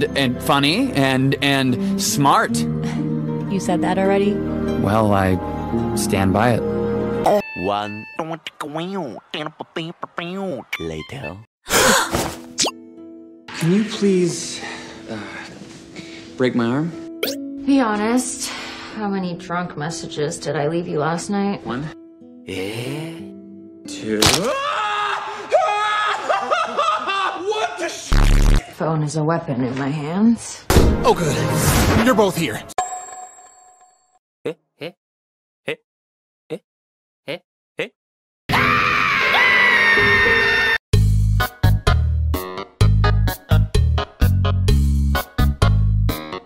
and funny and and smart. You said that already? Well, I stand by it. One later. Can you please uh, break my arm? Be honest. How many drunk messages did I leave you last night? One, Eh? two. phone is a weapon in my hands. Oh, good. You're both here. Eh? Eh?